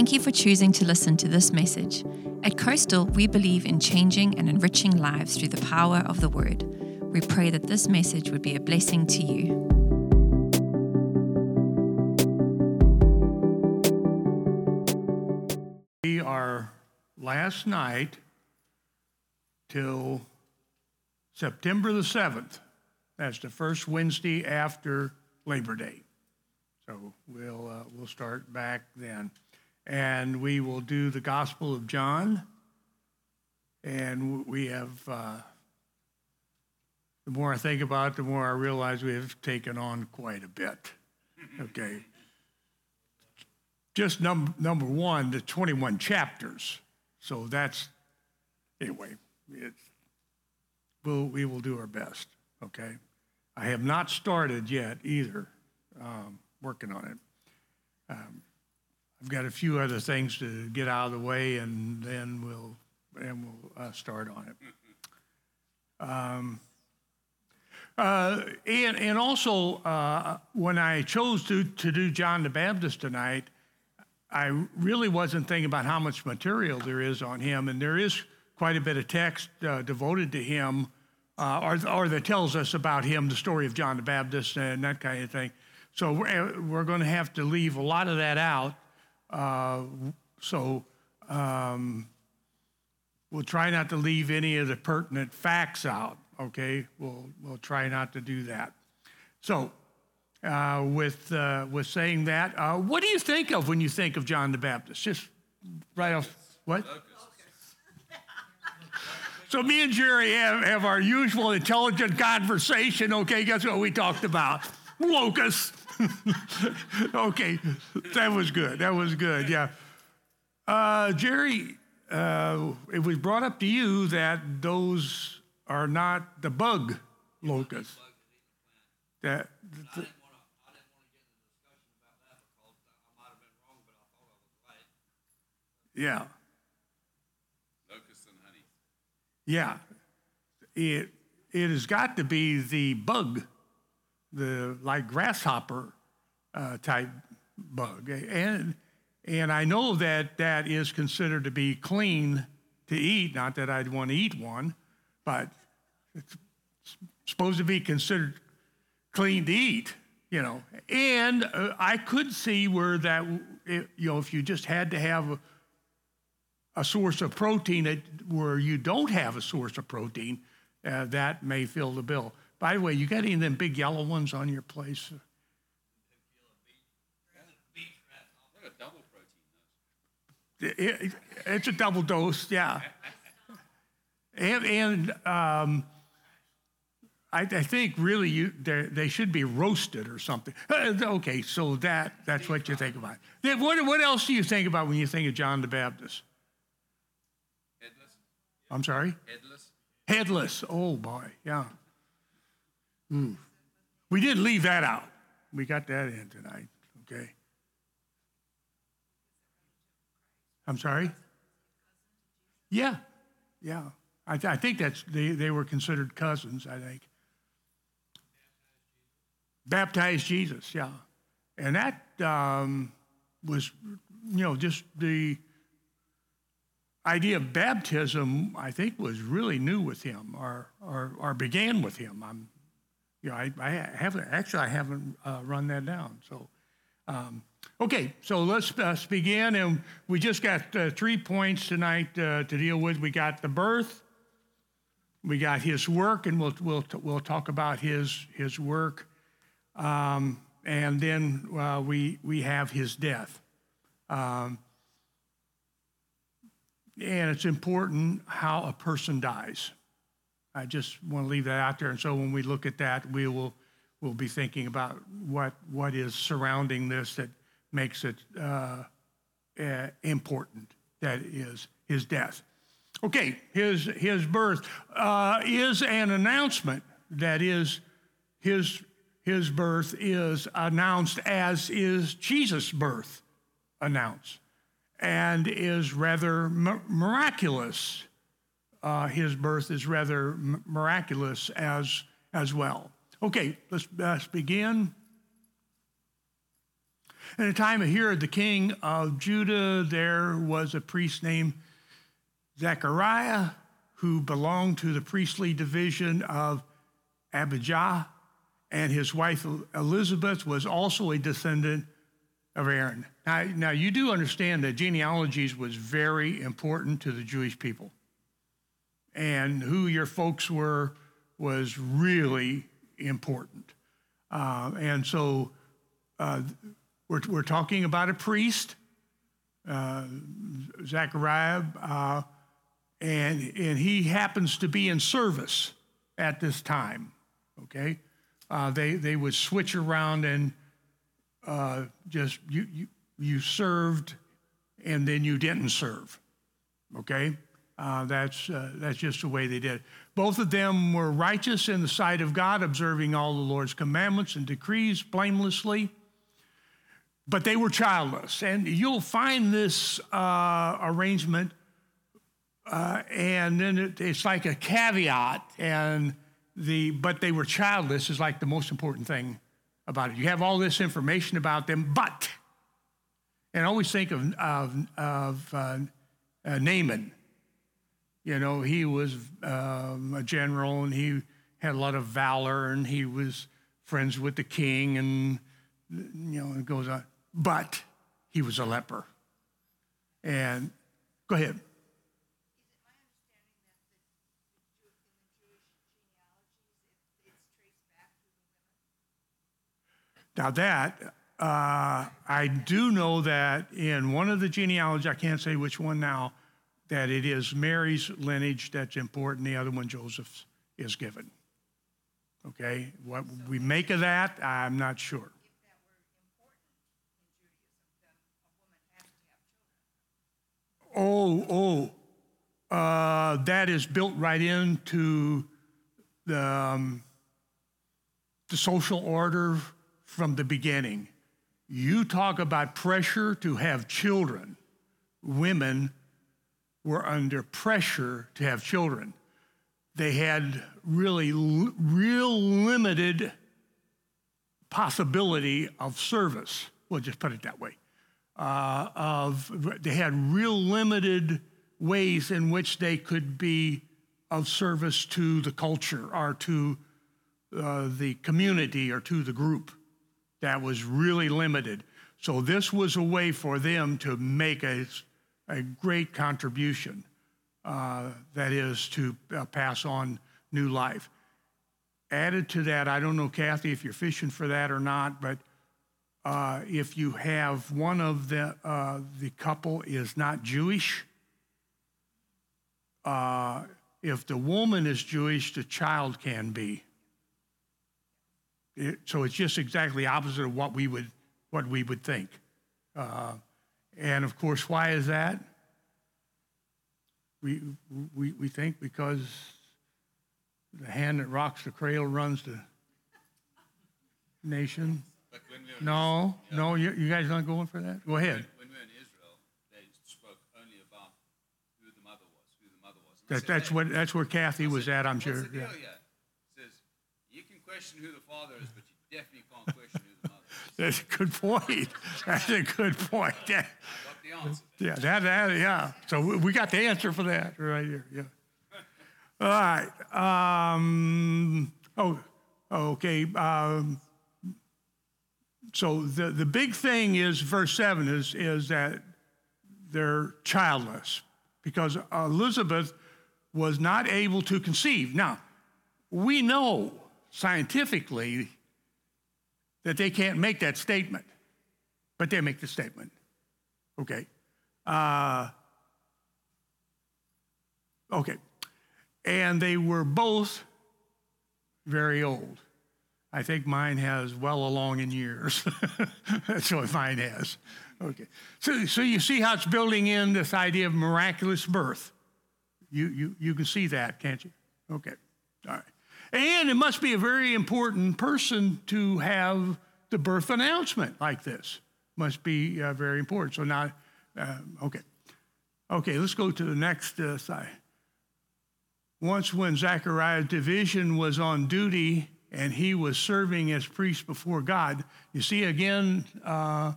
Thank you for choosing to listen to this message. At Coastal, we believe in changing and enriching lives through the power of the Word. We pray that this message would be a blessing to you. We are last night till September the 7th. That's the first Wednesday after Labor Day. So we'll, uh, we'll start back then. And we will do the Gospel of John. And we have, uh, the more I think about it, the more I realize we have taken on quite a bit. Okay. Just num- number one, the 21 chapters. So that's, anyway, it's, we'll, we will do our best. Okay. I have not started yet either, um, working on it. Um, I've got a few other things to get out of the way, and then we'll and we'll uh, start on it. Um, uh, and and also uh, when I chose to to do John the Baptist tonight, I really wasn't thinking about how much material there is on him, and there is quite a bit of text uh, devoted to him, uh, or or that tells us about him, the story of John the Baptist, and that kind of thing. So we're, we're going to have to leave a lot of that out. Uh, so um, we'll try not to leave any of the pertinent facts out. Okay, we'll we'll try not to do that. So. Uh, with uh, with saying that, uh, what do you think of when you think of John the Baptist? Just right off, what? So me and Jerry have, have our usual intelligent conversation. Okay, guess what we talked about? Locusts. okay, that was good. That was good. Yeah. Uh, Jerry, uh, it was brought up to you that those are not the bug locusts. That, the, yeah. Locusts and honey. Yeah. It, it has got to be the bug, the like grasshopper uh, type bug. And, and I know that that is considered to be clean to eat. Not that I'd want to eat one, but it's supposed to be considered clean to eat, you know. And uh, I could see where that, it, you know, if you just had to have a, a source of protein that, where you don't have a source of protein, uh, that may fill the bill. By the way, you got any of them big yellow ones on your place? What a double protein those. It- it- it's a double dose, yeah. And, and um, I, I think really you, they they should be roasted or something. Uh, Okay, so that, that's what you think about. Then what, what else do you think about when you think of John the Baptist? Headless? I'm sorry? Headless? Headless. Oh boy, yeah. Hmm. We didn't leave that out. We got that in tonight. Okay. I'm sorry. Yeah, yeah. I, th- I think that's they, they were considered cousins. I think. Baptized Jesus, yeah, and that um, was, you know, just the idea of baptism, I think, was really new with him, or or, or began with him. I'm, you know, I, I haven't actually I haven't uh, run that down. So, um, okay, so let's, uh, begin, and we just got uh, three points tonight uh, to deal with. We got the birth, we got his work, and we'll we'll we'll talk about his his work, um, and then uh, we we have his death. Um, and it's important how a person dies. I just want to leave that out there. And so when we look at that, we will we'll be thinking about what what is surrounding this that makes it uh, uh, important. That is his death. Okay, his his birth uh, is an announcement. That is his his birth is announced as is Jesus' birth announced and is rather mi- miraculous. Uh, his birth is rather m- miraculous as, as well. Okay, let's, let's begin. In the time of Herod, the king of Judah, there was a priest named Zechariah who belonged to the priestly division of Abijah, and his wife Elizabeth was also a descendant of Aaron. Now, now you do understand that genealogies was very important to the Jewish people. And who your folks were was really important. Uh, and so uh, we're, we're talking about a priest, uh, Zechariah, uh, and, and he happens to be in service at this time, okay? Uh, they, they would switch around and uh, just, you, you, you served and then you didn't serve, okay? Uh, that's, uh, that's just the way they did. Both of them were righteous in the sight of God, observing all the Lord's commandments and decrees blamelessly. But they were childless. And you'll find this uh, arrangement, uh, and then it, it's like a caveat, and the, but they were childless is like the most important thing about it. You have all this information about them, but, and always think of, of, of uh, uh, Naaman you know, he was um, a general and he had a lot of valor and he was friends with the king and, you know, it goes on. But he was a leper. And go ahead. Now, that, uh, I do know that in one of the genealogies, I can't say which one now, that it is Mary's lineage that's important, the other one, Joseph's, is given. Okay? What we make of that, I'm not sure. Oh, oh, uh, that is built right into the, um, the social order from the beginning. You talk about pressure to have children. Women were under pressure to have children. They had really real limited possibility of service. We'll just put it that way. Uh, of they had real limited ways in which they could be of service to the culture or to uh, the community or to the group. That was really limited. So this was a way for them to make a a great contribution, uh, that is, to uh, pass on new life. Added to that, I don't know, Kathy, if you're fishing for that or not, but uh, if you have one of the, uh, the couple is not Jewish, uh, if the woman is Jewish, the child can be. It, so it's just exactly opposite of what we would, what we would think. And of course, why is that? We, we, we think because the hand that rocks the cradle runs the nation. But when we No, no, you, you guys not going for that? Go ahead. when we were in Israel, they spoke only about who the mother was, who the mother was. That, said, that's "Hey, what, that's where Kathy was at, I'm sure. deal Yeah. here?" Says, you can question who the father is, but you definitely can't question who the mother is. That's a good point. That's a good point. Yeah, the yeah, that, that, yeah. So we- we got the answer for that right here, yeah. All right, um, oh, okay, um, so the, the big thing is verse seven is, is that they're childless because Elizabeth was not able to conceive. Now, we know scientifically that they can't make that statement, but they make the statement. Okay. Uh, okay. And they were both very old. I think mine has well along in years. That's what mine has. Okay. So, so you see how it's building in this idea of miraculous birth. You, you, you can see that, can't you? Okay. All right. And it must be a very important person to have the birth announcement like this. Must be uh, very important. So now, uh, okay. Okay, let's go to the next uh, slide. Once, when Zechariah's division was on duty and he was serving as priest before God, you see again, uh,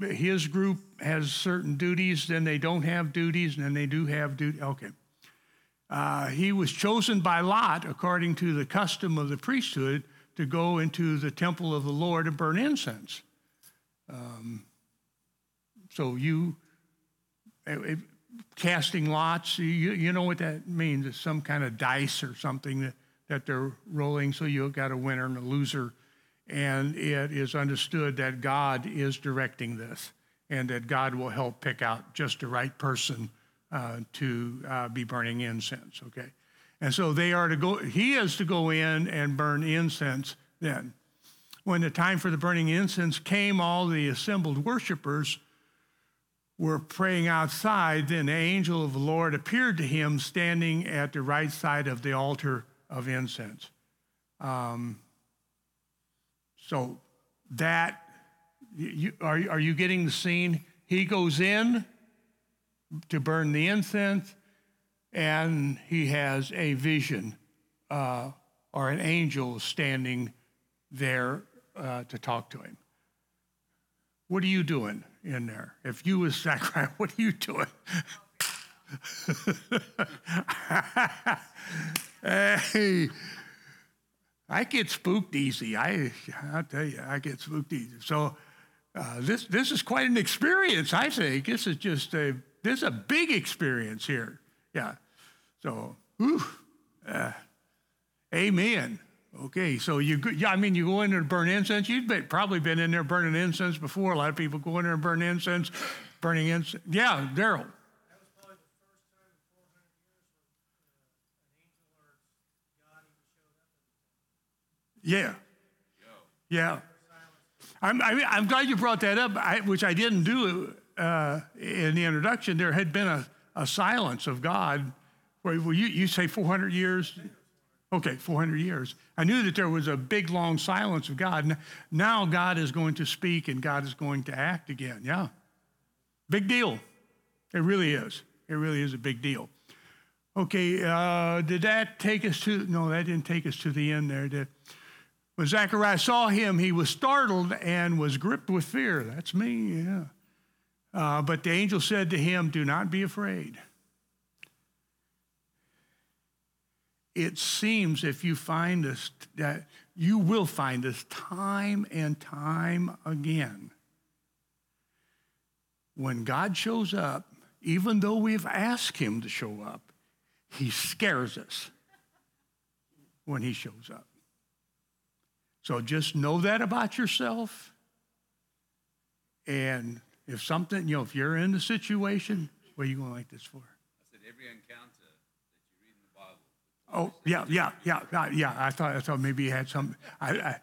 his group has certain duties, then they don't have duties, and then they do have duty. Okay. Uh, he was chosen by Lot, according to the custom of the priesthood, to go into the temple of the Lord and burn incense. Um, so you, uh, casting lots, you, you know what that means. It's some kind of dice or something that, that they're rolling. So you've got a winner and a loser. And it is understood that God is directing this and that God will help pick out just the right person uh, to uh, be burning incense, okay? And so they are to go, he is to go in and burn incense then. When the time for the burning incense came, all the assembled worshipers were praying outside. Then the angel of the Lord appeared to him standing at the right side of the altar of incense. Um, so that, you, are, are you getting the scene? He goes in to burn the incense, and he has a vision uh, or an angel standing there uh, to talk to him. What are you doing in there? If you was Zachariah, what are you doing? hey, I get spooked easy. I, I tell you, I get spooked easy. So uh, this this is quite an experience. I think this is just a this is a big experience here. Yeah. So, whew, uh, amen. Okay, so you, yeah, I mean, you go in there and burn incense. You've been, probably been in there burning incense before. A lot of people go in there and burn incense, burning incense. Yeah, Daryl. Yeah. Yeah. I'm, I am glad you brought that up, I, which I didn't do uh, in the introduction. There had been a, a silence of God. Where, you, you say 400 years? Okay, 400 years. I knew that there was a big, long silence of God. Now God is going to speak and God is going to act again. Yeah. Big deal. It really is. It really is a big deal. Okay, uh, did that take us to, no, that didn't take us to the end there. Did, when Zachariah saw him, he was startled and was gripped with fear. That's me, yeah. Uh, but the angel said to him, Do not be afraid. it seems if you find this, that you will find this time and time again. When God shows up, even though we've asked him to show up, he scares us when he shows up. So just know that about yourself. And if something, you know, if you're in the situation, what are you going to like this for? I said every encounter that you read in the Bible. Oh, yeah, yeah, yeah, yeah. I thought, I thought maybe you had some. I, I,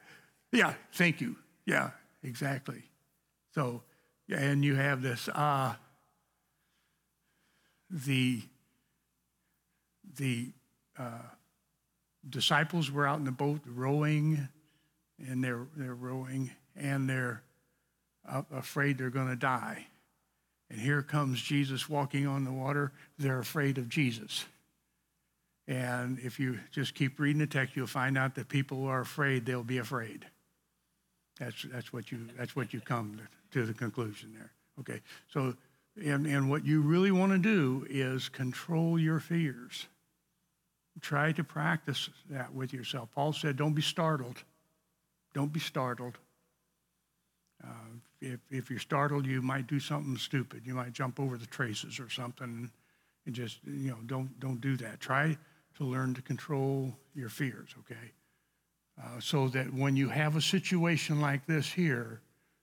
yeah, thank you. Yeah, exactly. So, and you have this. Uh, the the uh, disciples were out in the boat rowing, and they're they're rowing, and they're afraid they're going to die. And here comes Jesus walking on the water. They're afraid of Jesus. And if you just keep reading the text, you'll find out that people who are afraid, they'll be afraid. That's, that's, what, you, that's what you come to the conclusion there. Okay, so, and, and what you really want to do is control your fears. Try to practice that with yourself. Paul said, don't be startled. Don't be startled. Uh, if, if you're startled, you might do something stupid. You might jump over the traces or something and just, you know, don't, don't do that. Try to learn to control your fears, okay? Uh, so that when you have a situation like this here,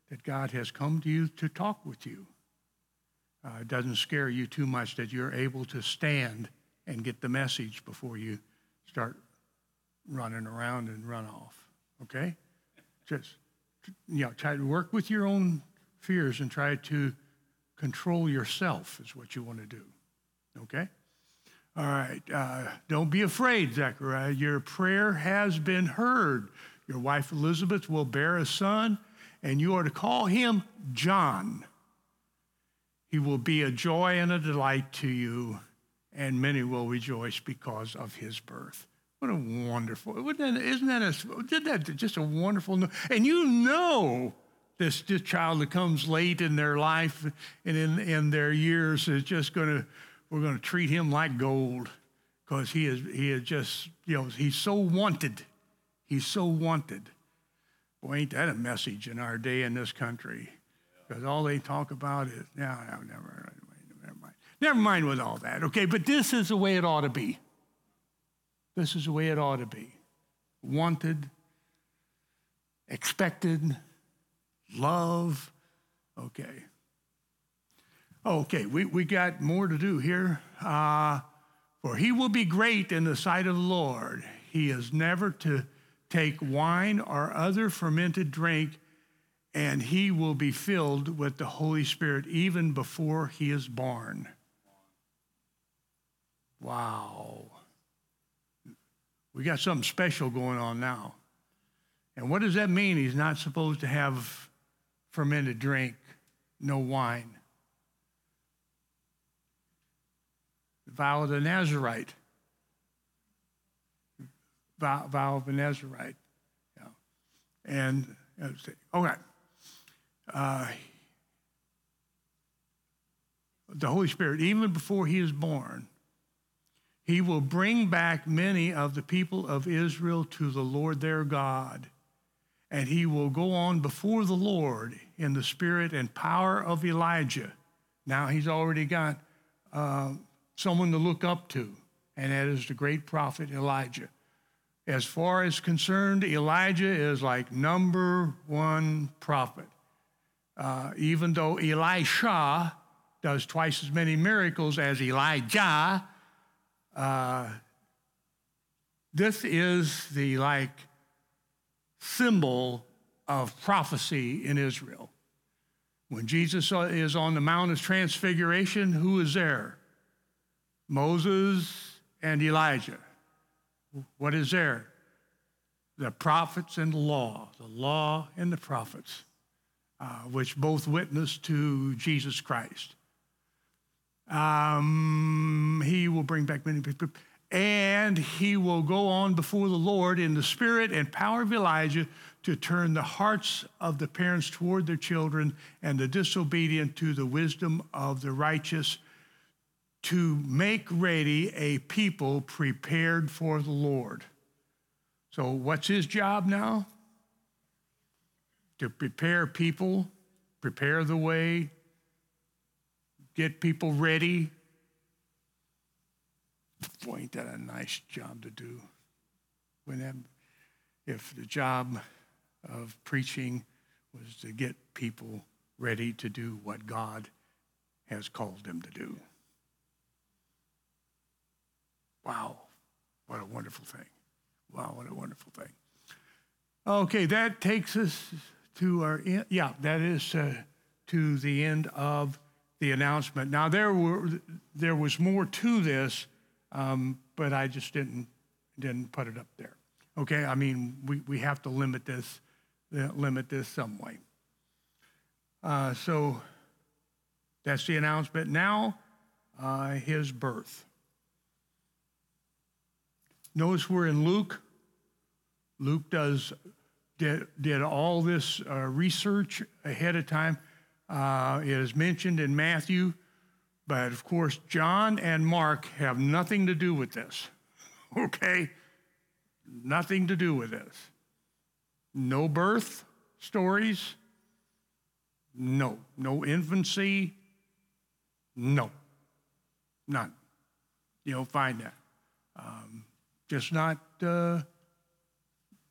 that God has come to you to talk with you. Uh, it doesn't scare you too much that you're able to stand and get the message before you start running around and run off, okay? Just, you know, try to work with your own fears and try to control yourself is what you want to do, okay? All right. Uh, don't be afraid, Zechariah. Your prayer has been heard. Your wife Elizabeth will bear a son, and you are to call him John. He will be a joy and a delight to you, and many will rejoice because of his birth. What a wonderful, isn't that, isn't that, a, that just a wonderful, and you know this, this child that comes late in their life and in, in their years is just going to, we're going to treat him like gold because he is, he is just, you know, he's so wanted. He's so wanted. Boy, ain't that a message in our day in this country? Because all they talk about is, no, no, never, never mind. Never mind with all that, okay? But this is the way it ought to be. This is the way it ought to be. Wanted, expected, love. Okay. Okay, we, we got more to do here. Uh, for he will be great in the sight of the Lord. He is never to take wine or other fermented drink, and he will be filled with the Holy Spirit even before he is born. Wow. We got something special going on now. And what does that mean? He's not supposed to have fermented drink, no wine. Vow of the Nazarite. Vow of the Nazarite. Yeah. And, okay. Uh, the Holy Spirit, even before he is born, he will bring back many of the people of Israel to the Lord their God and he will go on before the Lord in the spirit and power of Elijah. Now he's already got uh, someone to look up to, and that is the great prophet Elijah. As far as concerned, Elijah is like number one prophet. Uh, even though Elisha does twice as many miracles as Elijah, uh, this is the like symbol of prophecy in Israel. When Jesus is on the Mount of Transfiguration, who is there? Moses and Elijah. What is there? The prophets and the law, the law and the prophets, uh, which both witness to Jesus Christ. Um, he will bring back many people and he will go on before the Lord in the spirit and power of Elijah to turn the hearts of the parents toward their children and the disobedient to the wisdom of the righteous to make ready a people prepared for the Lord. So, what's his job now? To prepare people, prepare the way, get people ready Boy, ain't that a nice job to do? When that, if the job of preaching was to get people ready to do what God has called them to do. Wow, what a wonderful thing. Wow, what a wonderful thing. Okay, that takes us to our, end. yeah, that is uh, to the end of the announcement. Now, there, were, there was more to this um, but I just didn't didn't put it up there. Okay, I mean we, we have to limit this uh, limit this some way. Uh, so that's the announcement. Now, uh, his birth. Notice we're in Luke. Luke does did, did all this uh, research ahead of time. Uh, it is mentioned in Matthew but of course, John and Mark have nothing to do with this. Okay? Nothing to do with this. No birth stories. No. No infancy. No. None. You don't find that. Um, just not, uh,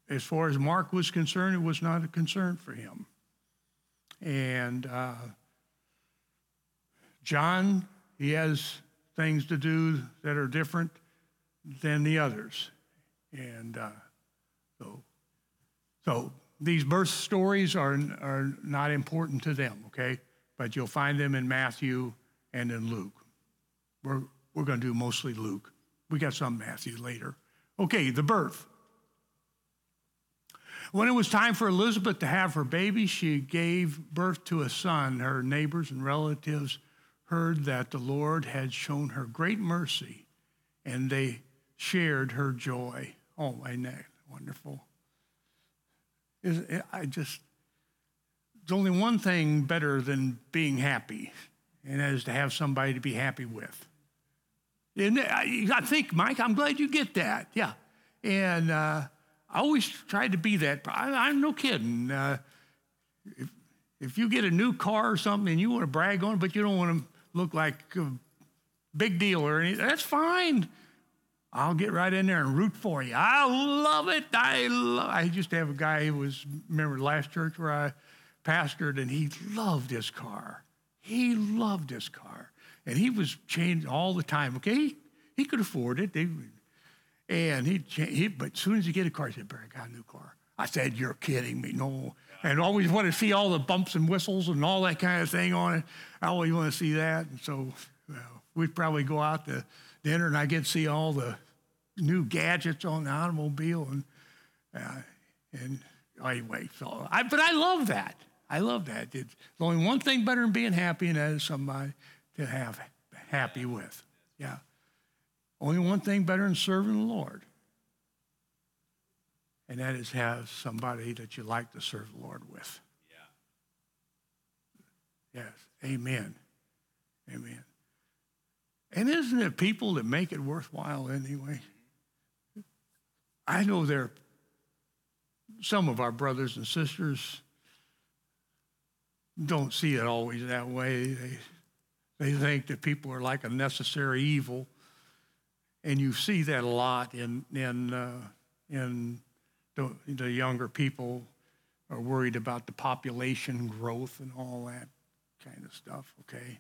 as far as Mark was concerned, it was not a concern for him. And uh, John, he has things to do that are different than the others. And uh, so, so these birth stories are, are not important to them, okay? But you'll find them in Matthew and in Luke. We're, we're going to do mostly Luke. We got some Matthew later. Okay, the birth. When it was time for Elizabeth to have her baby, she gave birth to a son. Her neighbors and relatives heard that the Lord had shown her great mercy, and they shared her joy. Oh, isn't that wonderful? I just, there's only one thing better than being happy, and that is to have somebody to be happy with. And I, I think, Mike, I'm glad you get that. Yeah. And uh, I always tried to be that. I, am no kidding. Uh, if, if you get a new car or something and you want to brag on it, but you don't want to look like a big deal or anything, that's fine. I'll get right in there and root for you. I love it. I love. I used to have a guy who was remember the last church where I pastored, and he loved his car. He loved his car, and he was changed all the time. Okay, he, he could afford it. They, and he, he, but as soon as he get a car, he said, "Barry, I got a new car." I said, "You're kidding me? No." And always want to see all the bumps and whistles and all that kind of thing on it. I always want to see that. And so well, we'd probably go out to dinner, and I get to see all the new gadgets on the automobile, and uh, and anyway. So, I, but I love that. I love that. It's only one thing better than being happy, and that is somebody to have happy with. Yeah. Only one thing better than serving the Lord, and that is have somebody that you like to serve the Lord with. Yeah. Yes. Amen. Amen. And isn't it people that make it worthwhile anyway? I know there are some of our brothers and sisters don't see it always that way. They, they think that people are like a necessary evil. And you see that a lot in, in, uh, in the, the younger people are worried about the population growth and all that kind of stuff, okay?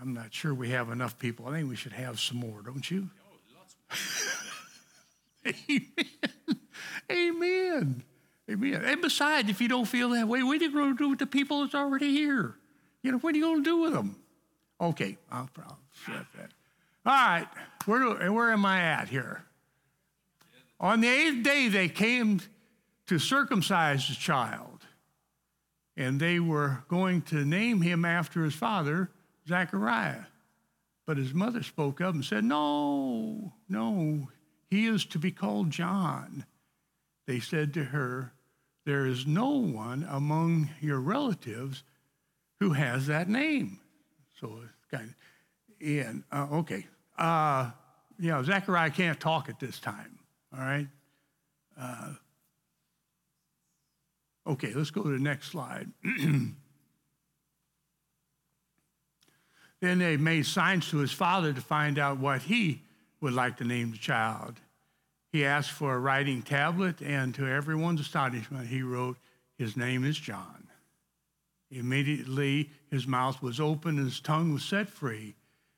I'm not sure we have enough people. I think we should have some more, don't you? Amen. Amen. Amen. And besides, if you don't feel that way, what are you going to do with the people that's already here? You know, what are you going to do with them? Okay, I'll probably shut that. All right, where, where am I at here? On the eighth day, they came to circumcise the child, and they were going to name him after his father, Zechariah. But his mother spoke up and said, No, no, he is to be called John. They said to her, There is no one among your relatives who has that name. So it's kind of, and, uh, okay. Uh, you know, Zechariah can't talk at this time, all right? Uh, okay, let's go to the next slide. then they made signs to his father to find out what he would like to name the child. He asked for a writing tablet, and to everyone's astonishment, he wrote, His name is John. Immediately, his mouth was open and his tongue was set free,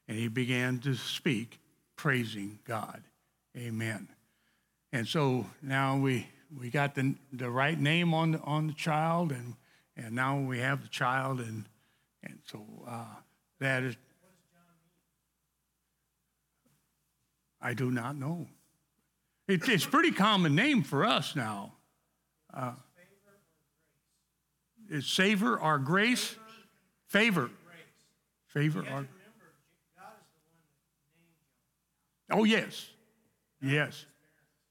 and he began to speak, praising God. Amen. And so now we, we got the, the right name on the, on the child, and, and now we have the child, and, and so uh, that is. I do not know. It, it's pretty common name for us now. Uh, savor or grace? Favor. Favor or. Oh, yes. Yes.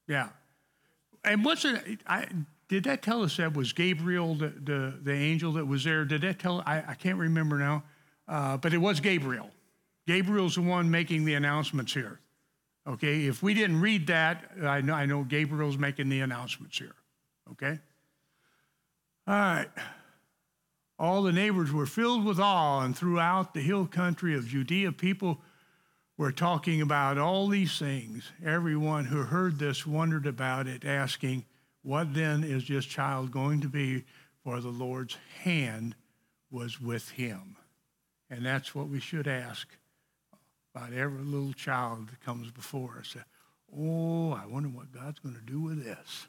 Yeah. And what's it? I, did that tell us that was Gabriel, the, the, the angel that was there? Did that tell? I, I can't remember now, uh, but it was Gabriel. Gabriel's the one making the announcements here. Okay, if we didn't read that, I know, I know Gabriel's making the announcements here. Okay? All right. All the neighbors were filled with awe, and throughout the hill country of Judea, people were talking about all these things. Everyone who heard this wondered about it, asking, What then is this child going to be? For the Lord's hand was with him. And that's what we should ask about every little child that comes before us. Oh, I wonder what God's going to do with this.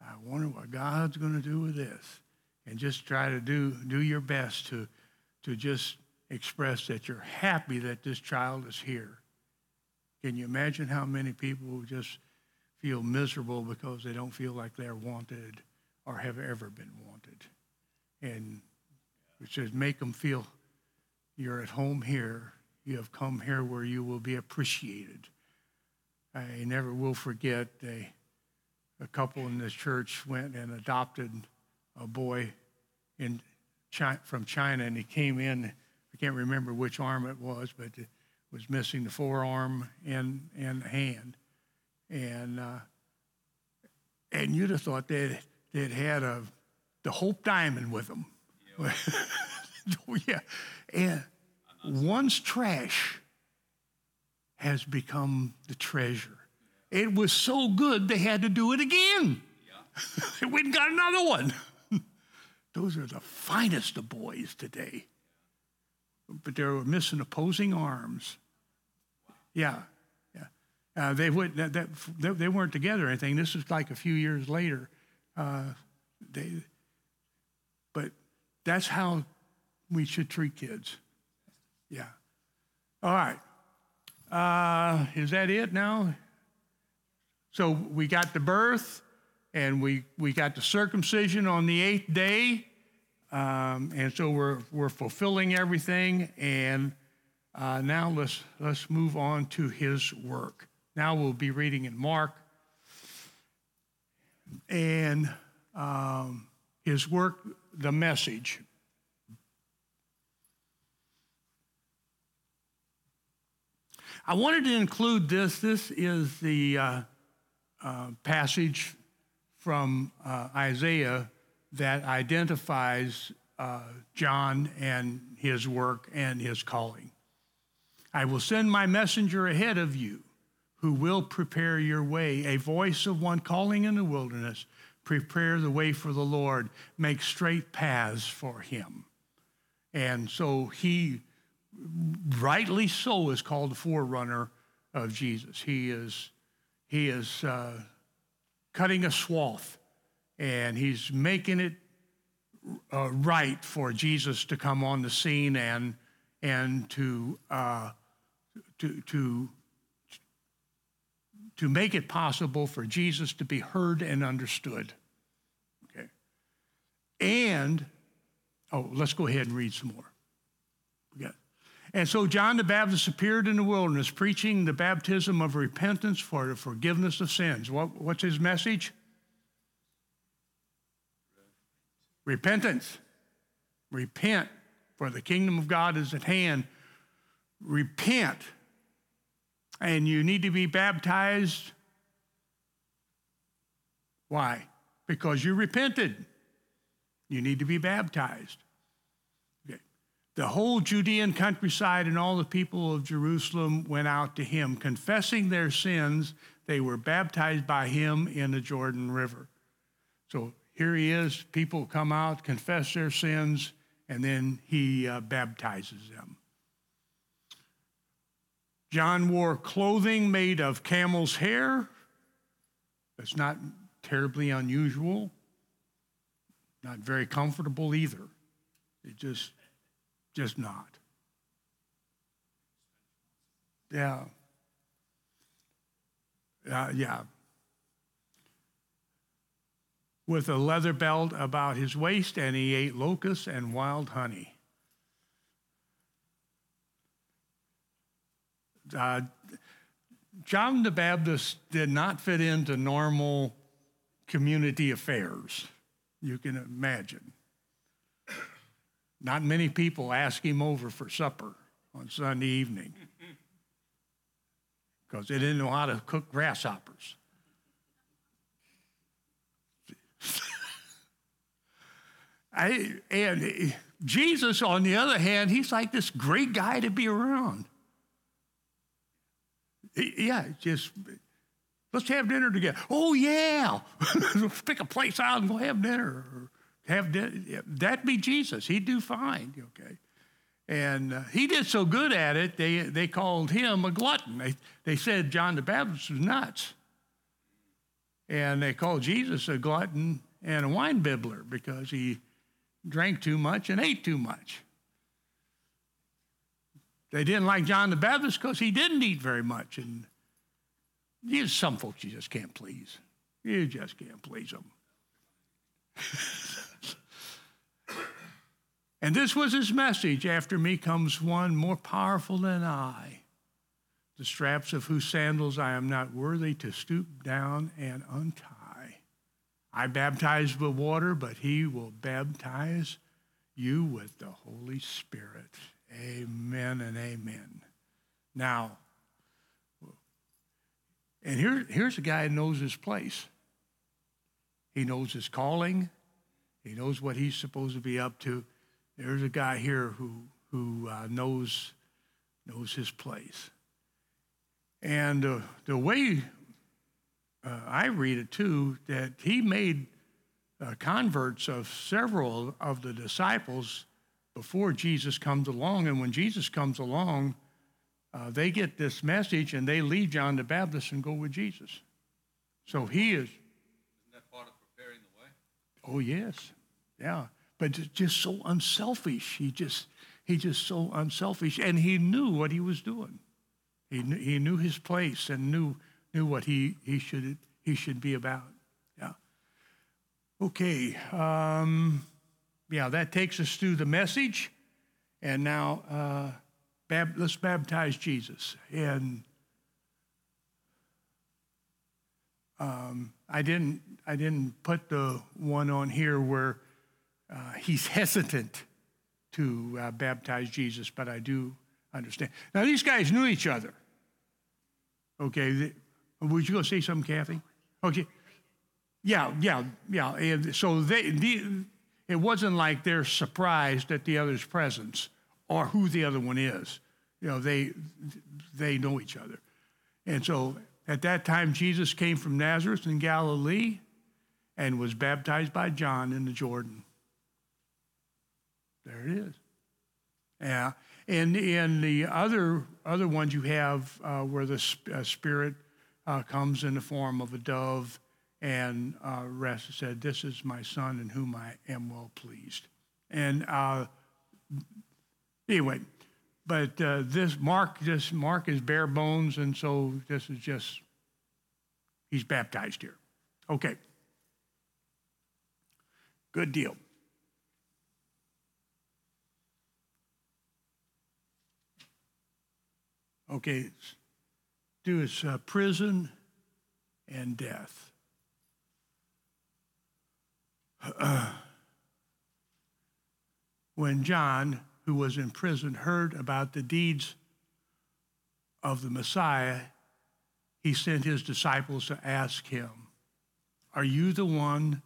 I wonder what God's going to do with this. And just try to do, do your best to, to just express that you're happy that this child is here. Can you imagine how many people just feel miserable because they don't feel like they're wanted or have ever been wanted? And it says make them feel you're at home here you have come here where you will be appreciated. I never will forget a, a couple in this church went and adopted a boy in China, from China, and he came in. I can't remember which arm it was, but it was missing the forearm and and hand, and uh, and you'd have thought they'd they'd had a the Hope Diamond with them. yeah, and one's trash has become the treasure. It was so good they had to do it again. Yeah. they went and got another one. Those are the finest of boys today. But they were missing opposing arms. Yeah, yeah. Uh, they, would, that, that, they weren't together or anything. This was like a few years later. Uh, they, but that's how we should treat kids. Yeah. All right. Uh, is that it now? So we got the birth and we, we got the circumcision on the eighth day. Um, and so we're, we're fulfilling everything. And uh, now let's, let's move on to his work. Now we'll be reading in Mark. And um, his work, the message. I wanted to include this. This is the uh, uh, passage from uh, Isaiah that identifies uh, John and his work and his calling. I will send my messenger ahead of you who will prepare your way, a voice of one calling in the wilderness, prepare the way for the Lord, make straight paths for him. And so he, rightly so, is called the forerunner of Jesus. He is he is uh, cutting a swath and he's making it uh, right for Jesus to come on the scene and, and to, uh, to, to, to make it possible for Jesus to be heard and understood. Okay. And, oh, let's go ahead and read some more. We got and so John the Baptist appeared in the wilderness, preaching the baptism of repentance for the forgiveness of sins. What, what's his message? Repentance. Repent, for the kingdom of God is at hand. Repent. And you need to be baptized. Why? Because you repented. You need to be baptized. Okay. The whole Judean countryside and all the people of Jerusalem went out to him, confessing their sins. They were baptized by him in the Jordan River. So here he is. People come out, confess their sins, and then he uh, baptizes them. John wore clothing made of camel's hair. That's not terribly unusual, not very comfortable either. It just just not. Yeah. Uh, yeah. With a leather belt about his waist, and he ate locusts and wild honey. Uh, John the Baptist did not fit into normal community affairs, you can imagine. Not many people ask him over for supper on Sunday evening because they didn't know how to cook grasshoppers. I, and Jesus, on the other hand, he's like this great guy to be around. Yeah, just let's have dinner together. Oh yeah, pick a place out and go have dinner Or have dinner. That'd be Jesus. He'd do fine, okay. And uh, he did so good at it, they, they called him a glutton. They, they said John the Baptist was nuts. And they called Jesus a glutton and a wine bibbler because he drank too much and ate too much. They didn't like John the Baptist because he didn't eat very much. And there's some folks you just can't please. You just can't please them. And this was his message After me comes one more powerful than I, the straps of whose sandals I am not worthy to stoop down and untie. I baptize with water, but he will baptize you with the Holy Spirit. Amen and amen. Now, and here, here's a guy who knows his place. He knows his calling. He knows what he's supposed to be up to. There's a guy here who, who uh, knows, knows his place. And uh, the way uh, I read it too, that he made uh, converts of several of the disciples before Jesus comes along. And when Jesus comes along, uh, they get this message and they leave John the Baptist and go with Jesus. So he is. Isn't that part of preparing the way? Oh yes, yeah. But ju- just so unselfish. He just he just so unselfish, and he knew what he was doing. He knew, he knew his place and knew knew what he he should he should be about. Yeah. Okay. Um, yeah, that takes us through the message, and now uh, bab- let's baptize Jesus and. Um, I didn't. I didn't put the one on here where uh, he's hesitant to uh, baptize Jesus, but I do understand. Now these guys knew each other. Okay, would you go say something, Kathy? Okay, yeah, yeah, yeah. And so they, the, it wasn't like they're surprised at the other's presence or who the other one is. You know, they they know each other, and so at that time Jesus came from Nazareth in Galilee, and was baptized by John in the Jordan. There it is. Yeah, and in the other other ones you have uh, where the uh, Spirit uh, comes in the form of a dove, and uh, rest said, "This is my Son, in whom I am well pleased." And uh, anyway, but uh, this Mark, this Mark is bare bones, and so this is just he's baptized here. Okay, good deal. Okay, do is uh, prison and death. when John, who was in prison, heard about the deeds of the Messiah, he sent his disciples to ask him, Are you the one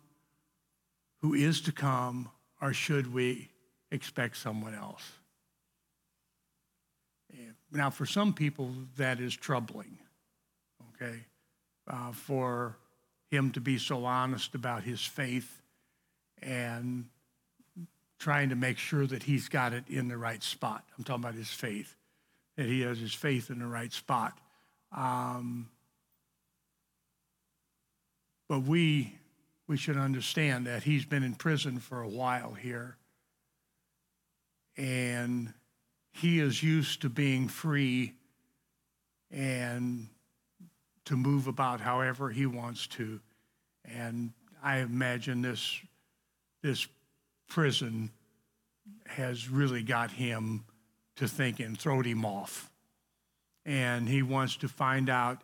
who is to come, or should we expect someone else? Now, for some people, that is troubling, okay? Uh, for him to be so honest about his faith and trying to make sure that he's got it in the right spot. I'm talking about his faith, that he has his faith in the right spot. Um, but we, we should understand that he's been in prison for a while here. And he is used to being free and to move about however he wants to. And I imagine this, this prison has really got him to thinking, throwed him off. And he wants to find out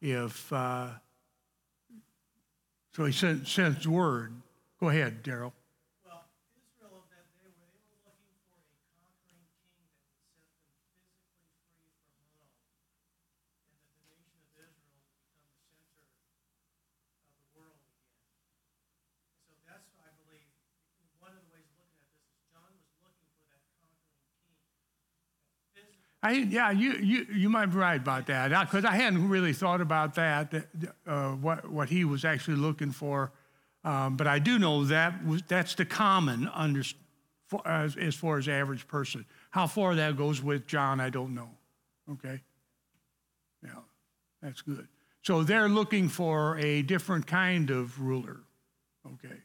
if, uh, so he sent, sends word. Go ahead, Daryl. Well, Israel of that day, were they were looking for a conquering king that would set them physically free from Rome, and that the nation of Israel would become the center of the world again. So that's, I believe, one of the ways of looking at this is John was looking for that conquering king. that physically I, yeah, you, you, you might be right about that because I hadn't really thought about that, uh, what, what he was actually looking for. Um, but I do know that that's the common under, for, as, as far as average person. How far that goes with John, I don't know. Okay? Yeah, that's good. So they're looking for a different kind of ruler. Okay?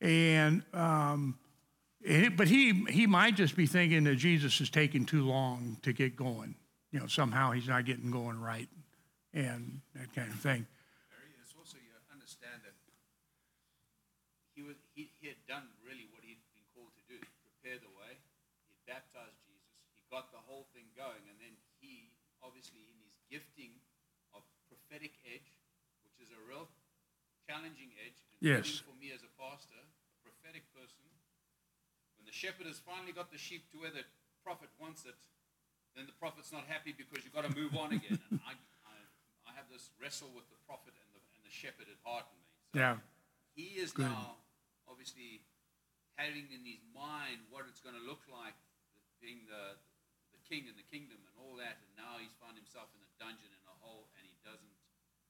And um, it- but he, he might just be thinking that Jesus is taking too long to get going. You know, somehow he's not getting going right and that kind of thing. It's also you understand that he was he, he had done really what he'd been called to do, prepare the way. He baptized Jesus. He got the whole thing going, and then he obviously in his gifting of prophetic edge, which is a real challenging edge, Yes. for me as a pastor, a prophetic person. When the shepherd has finally got the sheep to where the prophet wants it, then the prophet's not happy because you've got to move on again. And I, I, I have this wrestle with the prophet and the, and the shepherd at heart in me. So Yeah. he is Good. now obviously having in his mind what it's going to look like being the, the king and the kingdom and all that. And now he's found himself in a dungeon in a hole and he doesn't,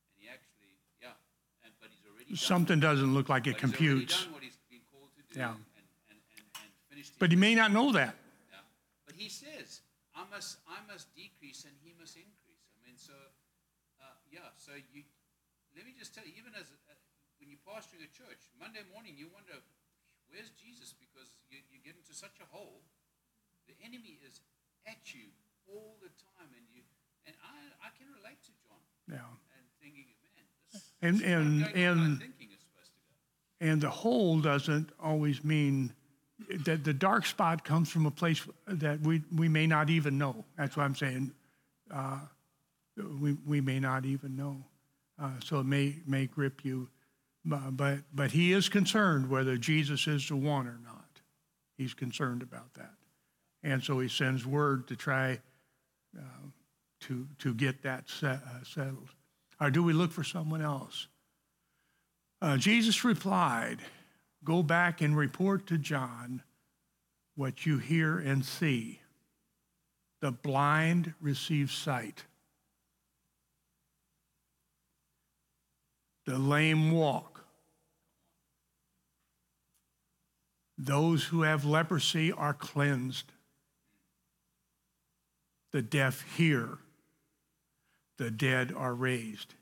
and he actually, yeah, and, but he's already Something doesn't look like it computes. done what he's been called to do Yeah. and, and, and, and finished But he may not know that. yeah. But he says, I must, I must decrease and he must increase. I mean, so, uh, yeah, so you, let me just tell you, even as, uh, when you're pastoring a church, Monday morning you wonder, where's Jesus? Because you, you get into such a hole. The enemy is at you all the time. And you, and I, I can relate to John Yeah. and thinking, man, this, And- this and- going the way I'm and- thinking it's supposed to go. And the hole doesn't always mean that the dark spot comes from a place that we, we may not even know. That's what I'm saying. Uh, we, we may not even know. Uh, so it may, may grip you. But, but he is concerned whether Jesus is the one or not. He's concerned about that. And so he sends word to try uh, to, to get that set, uh, settled. Or do we look for someone else? Uh, Jesus replied, Go back and report to John what you hear and see. The blind receive sight, the lame walk, those who have leprosy are cleansed, the deaf hear, the dead are raised,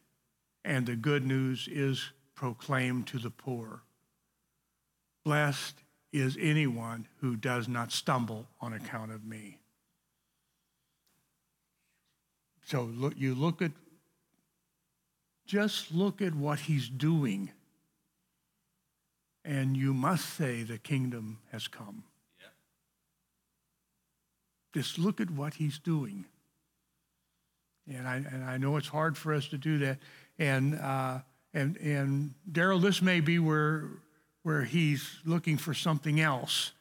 and the good news is proclaimed to the poor. Blessed is anyone who does not stumble on account of me. So look, you look at, just look at what he's doing, and you must say the kingdom has come. Yeah. Just look at what he's doing. And I, and I know it's hard for us to do that. And, uh, and, and Daryl, this may be where, where he's looking for something else,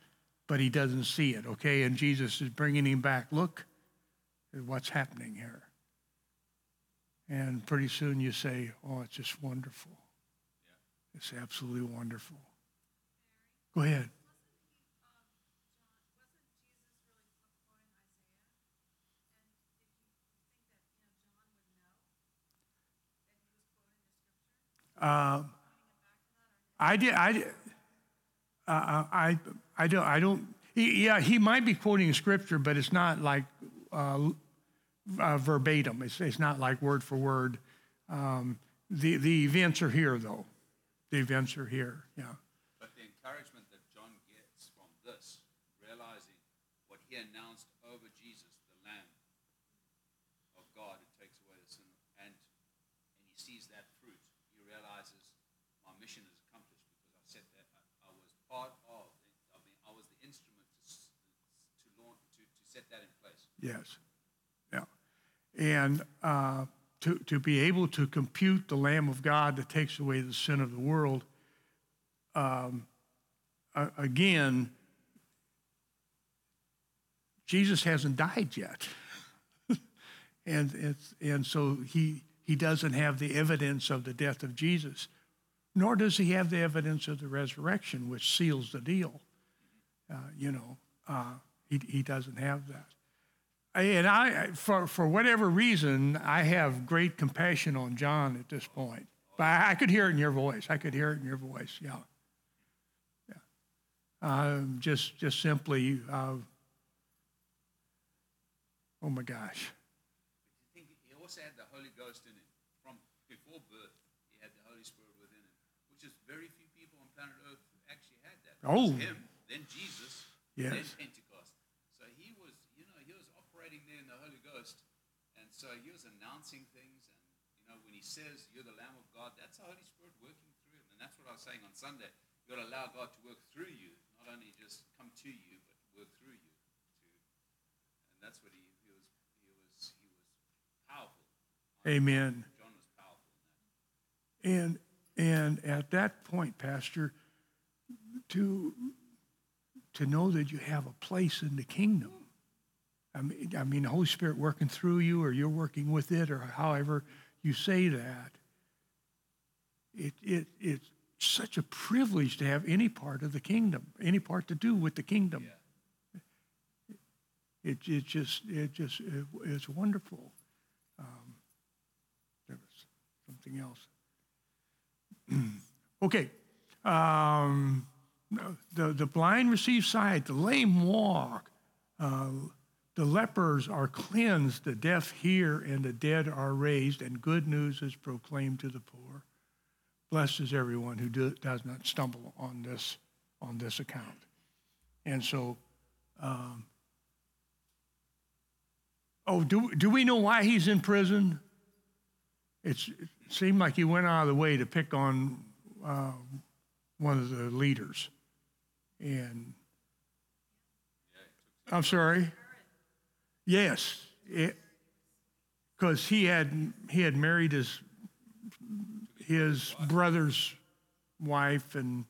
but he doesn't see it, okay? And Jesus is bringing him back. Look at what's happening here. And pretty soon you say, oh, it's just wonderful. It's absolutely wonderful. Go ahead. Uh, I did. I. Uh, I. I don't. I don't. Yeah, he might be quoting scripture, but it's not like uh, uh, verbatim. It's, it's not like word for word. Um, the the events are here, though. The events are here. Yeah. But the encouragement that John gets from this, realizing what he announced over Jesus, the Lamb of God who takes away the sin, and and he sees that fruit, he realizes my mission is accomplished because I set that. I, I was part of. I mean, I was the instrument to s- to launch to, to set that in place. Yes. Yeah. And uh, to, to be able to compute the Lamb of God that takes away the sin of the world, um, again, Jesus hasn't died yet. and, it's, and so he, he doesn't have the evidence of the death of Jesus, nor does he have the evidence of the resurrection, which seals the deal. Uh, you know, uh, he, he doesn't have that. And I, for, for whatever reason, I have great compassion on John at this point. But I, I could hear it in your voice. I could hear it in your voice. Yeah. Yeah. Um, just, just simply, uh, oh my gosh. I think he also had the Holy Ghost in him. From before birth, he had the Holy Spirit within him, which is very few people on planet Earth who actually had that. Oh. him, then Jesus, then Yes. Pentecost. So he was, you know, he was operating there in the Holy Ghost, and so he was announcing things. And you know, when he says, "You're the Lamb of God," that's the Holy Spirit working through him, and that's what I was saying on Sunday. You got to allow God to work through you, not only just come to you, but work through you. To, and that's what he, he was. He was. He was powerful. Amen. John was powerful in that. And, and at that point, Pastor, to, to know that you have a place in the kingdom. I mean, I mean, the Holy Spirit working through you, or you're working with it, or however you say that. It, it, it's such a privilege to have any part of the kingdom, any part to do with the kingdom. It, it just, it just, it, it's wonderful. Um, there was something else. okay. Um, the, the blind receive sight, the lame walk, uh, the lepers are cleansed, the deaf hear, and the dead are raised, and good news is proclaimed to the poor. Blessed is everyone who do, does not stumble on this on this account. And so, um, oh, do, do we know why he's in prison? It's, it seemed like he went out of the way to pick on uh, one of the leaders. And I'm sorry. Yes, because he had he had married his his brother's wife, and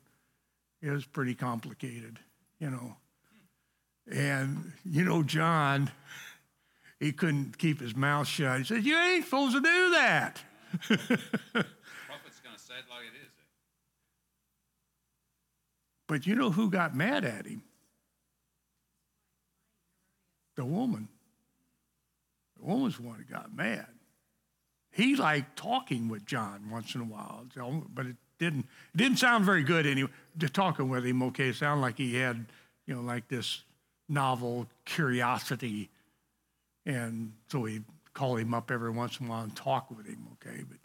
it was pretty complicated, you know. And you know, John, he couldn't keep his mouth shut. He said, "You ain't supposed to do that." Prophet's to say it like it is. eh? But you know who got mad at him? The woman. The woman's the one who got mad. He liked talking with John once in a while, but it didn't it didn't sound very good anyway. Just talking with him, okay, it sounded like he had, you know, like this novel curiosity. And so he called him up every once in a while and talk with him, okay? But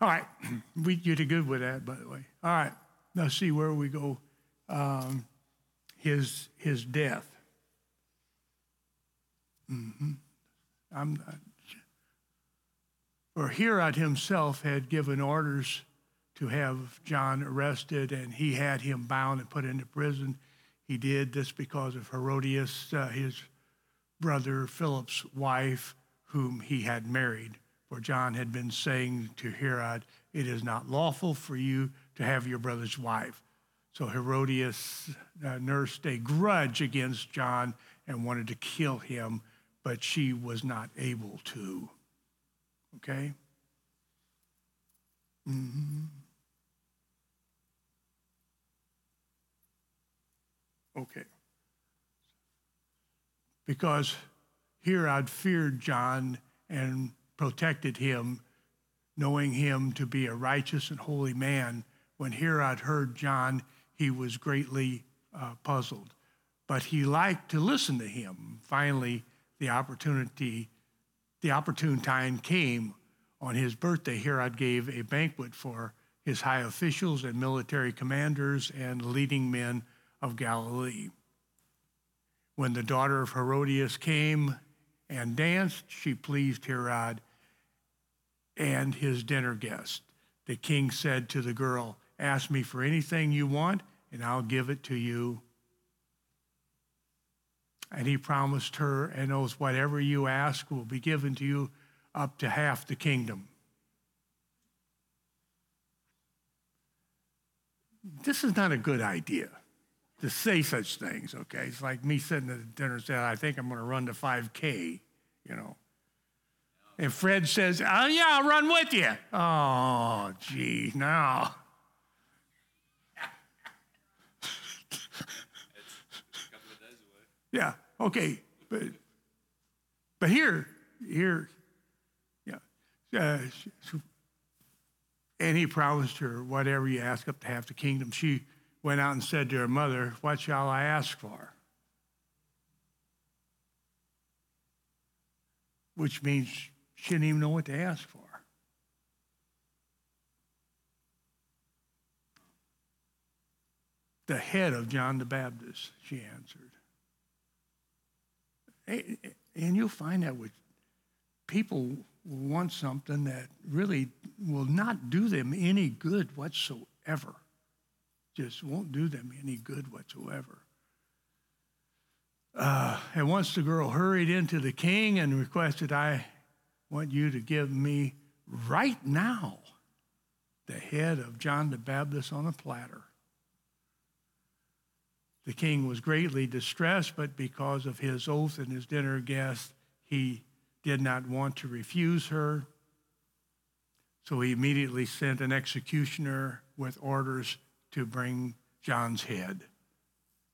all right, we you did good with that, by the way. All right, now see where we go. Um, his his death. hmm I'm. For Herod himself had given orders to have John arrested, and he had him bound and put into prison. He did this because of Herodias, uh, his brother Philip's wife, whom he had married. For John had been saying to Herod, It is not lawful for you to have your brother's wife. So Herodias uh, nursed a grudge against John and wanted to kill him, but she was not able to. Okay? Mhm. Okay. Because Herod feared John and protected him, knowing him to be a righteous and holy man. When Herod heard John, he was greatly uh, puzzled. But he liked to listen to him. Finally, the opportunity, the opportune time came on his birthday. Herod gave a banquet for his high officials and military commanders and leading men of Galilee. When the daughter of Herodias came and danced, she pleased Herod and his dinner guest. The king said to the girl, Ask me for anything you want, and I'll give it to you. And he promised her and oath whatever you ask will be given to you up to half the kingdom. This is not a good idea to say such things, okay? It's like me sitting at the dinner saying, I think I'm going to run to 5K, you know. And Fred says, Oh, yeah, I'll run with you. Oh, gee, no. A couple of days away. Yeah, okay. But, but here, here, yeah. Uh, sh- and he promised her, whatever you ask up to half the kingdom. She went out and said to her mother, What shall I ask for? Which means she didn't even know what to ask for. The head of John the Baptist, she answered. And you'll find that with people want something that really will not do them any good whatsoever. Just won't do them any good whatsoever. Uh, and once the girl hurried into the king and requested, I want you to give me right now the head of John the Baptist on a platter. The king was greatly distressed, but because of his oath and his dinner guest, he did not want to refuse her. So he immediately sent an executioner with orders to bring John's head.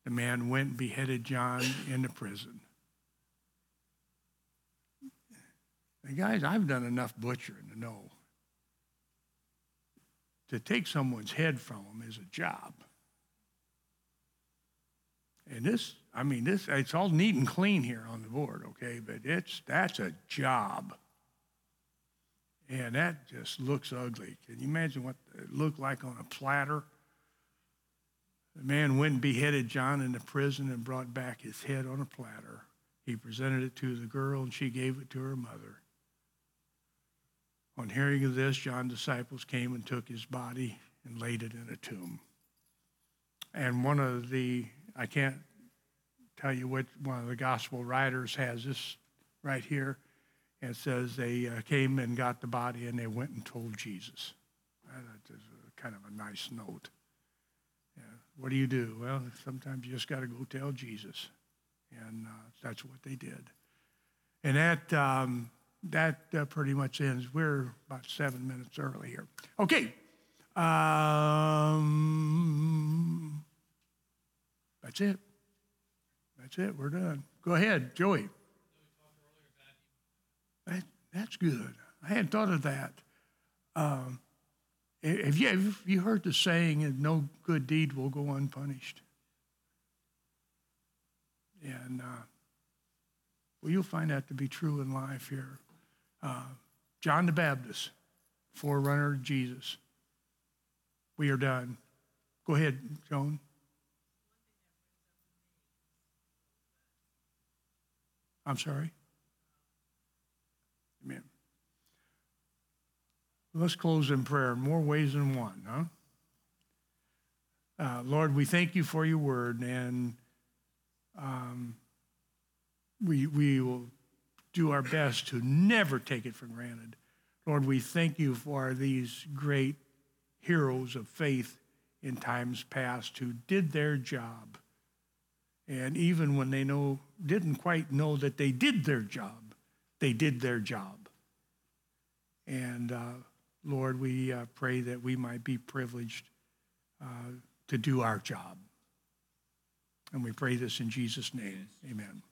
The man went and beheaded John in the prison. And guys, I've done enough butchering to know to take someone's head from them is a job. And this, I mean, this, it's all neat and clean here on the board, okay? But it's, that's a job. And that just looks ugly. Can you imagine what it looked like on a platter? The man went and beheaded John in the prison and brought back his head on a platter. He presented it to the girl, and she gave it to her mother. On hearing of this, John's disciples came and took his body and laid it in a tomb. And one of the, I can't tell you which one of the gospel writers has this right here. And says they uh, came and got the body and they went and told Jesus. That is a, kind of a nice note. Yeah. What do you do? Well, sometimes you just got to go tell Jesus. And uh, that's what they did. And that, um, that uh, pretty much ends. We're about seven minutes early here. Okay. Um, that's it. That's it. We're done. Go ahead, Joey. That, that's good. I hadn't thought of that. Um, have, you, have you heard the saying, no good deed will go unpunished? And uh, well, you'll find that to be true in life here. Uh, John the Baptist, forerunner of Jesus. We are done. Go ahead, Joan. I'm sorry. Amen. Let's close in prayer. More ways than one, huh? Uh, Lord, we thank you for your word, and um, we, we will do our best to never take it for granted. Lord, we thank you for these great heroes of faith in times past who did their job. And even when they know, didn't quite know that they did their job, they did their job. And uh, Lord, we uh, pray that we might be privileged uh, to do our job. And we pray this in Jesus' name. Amen.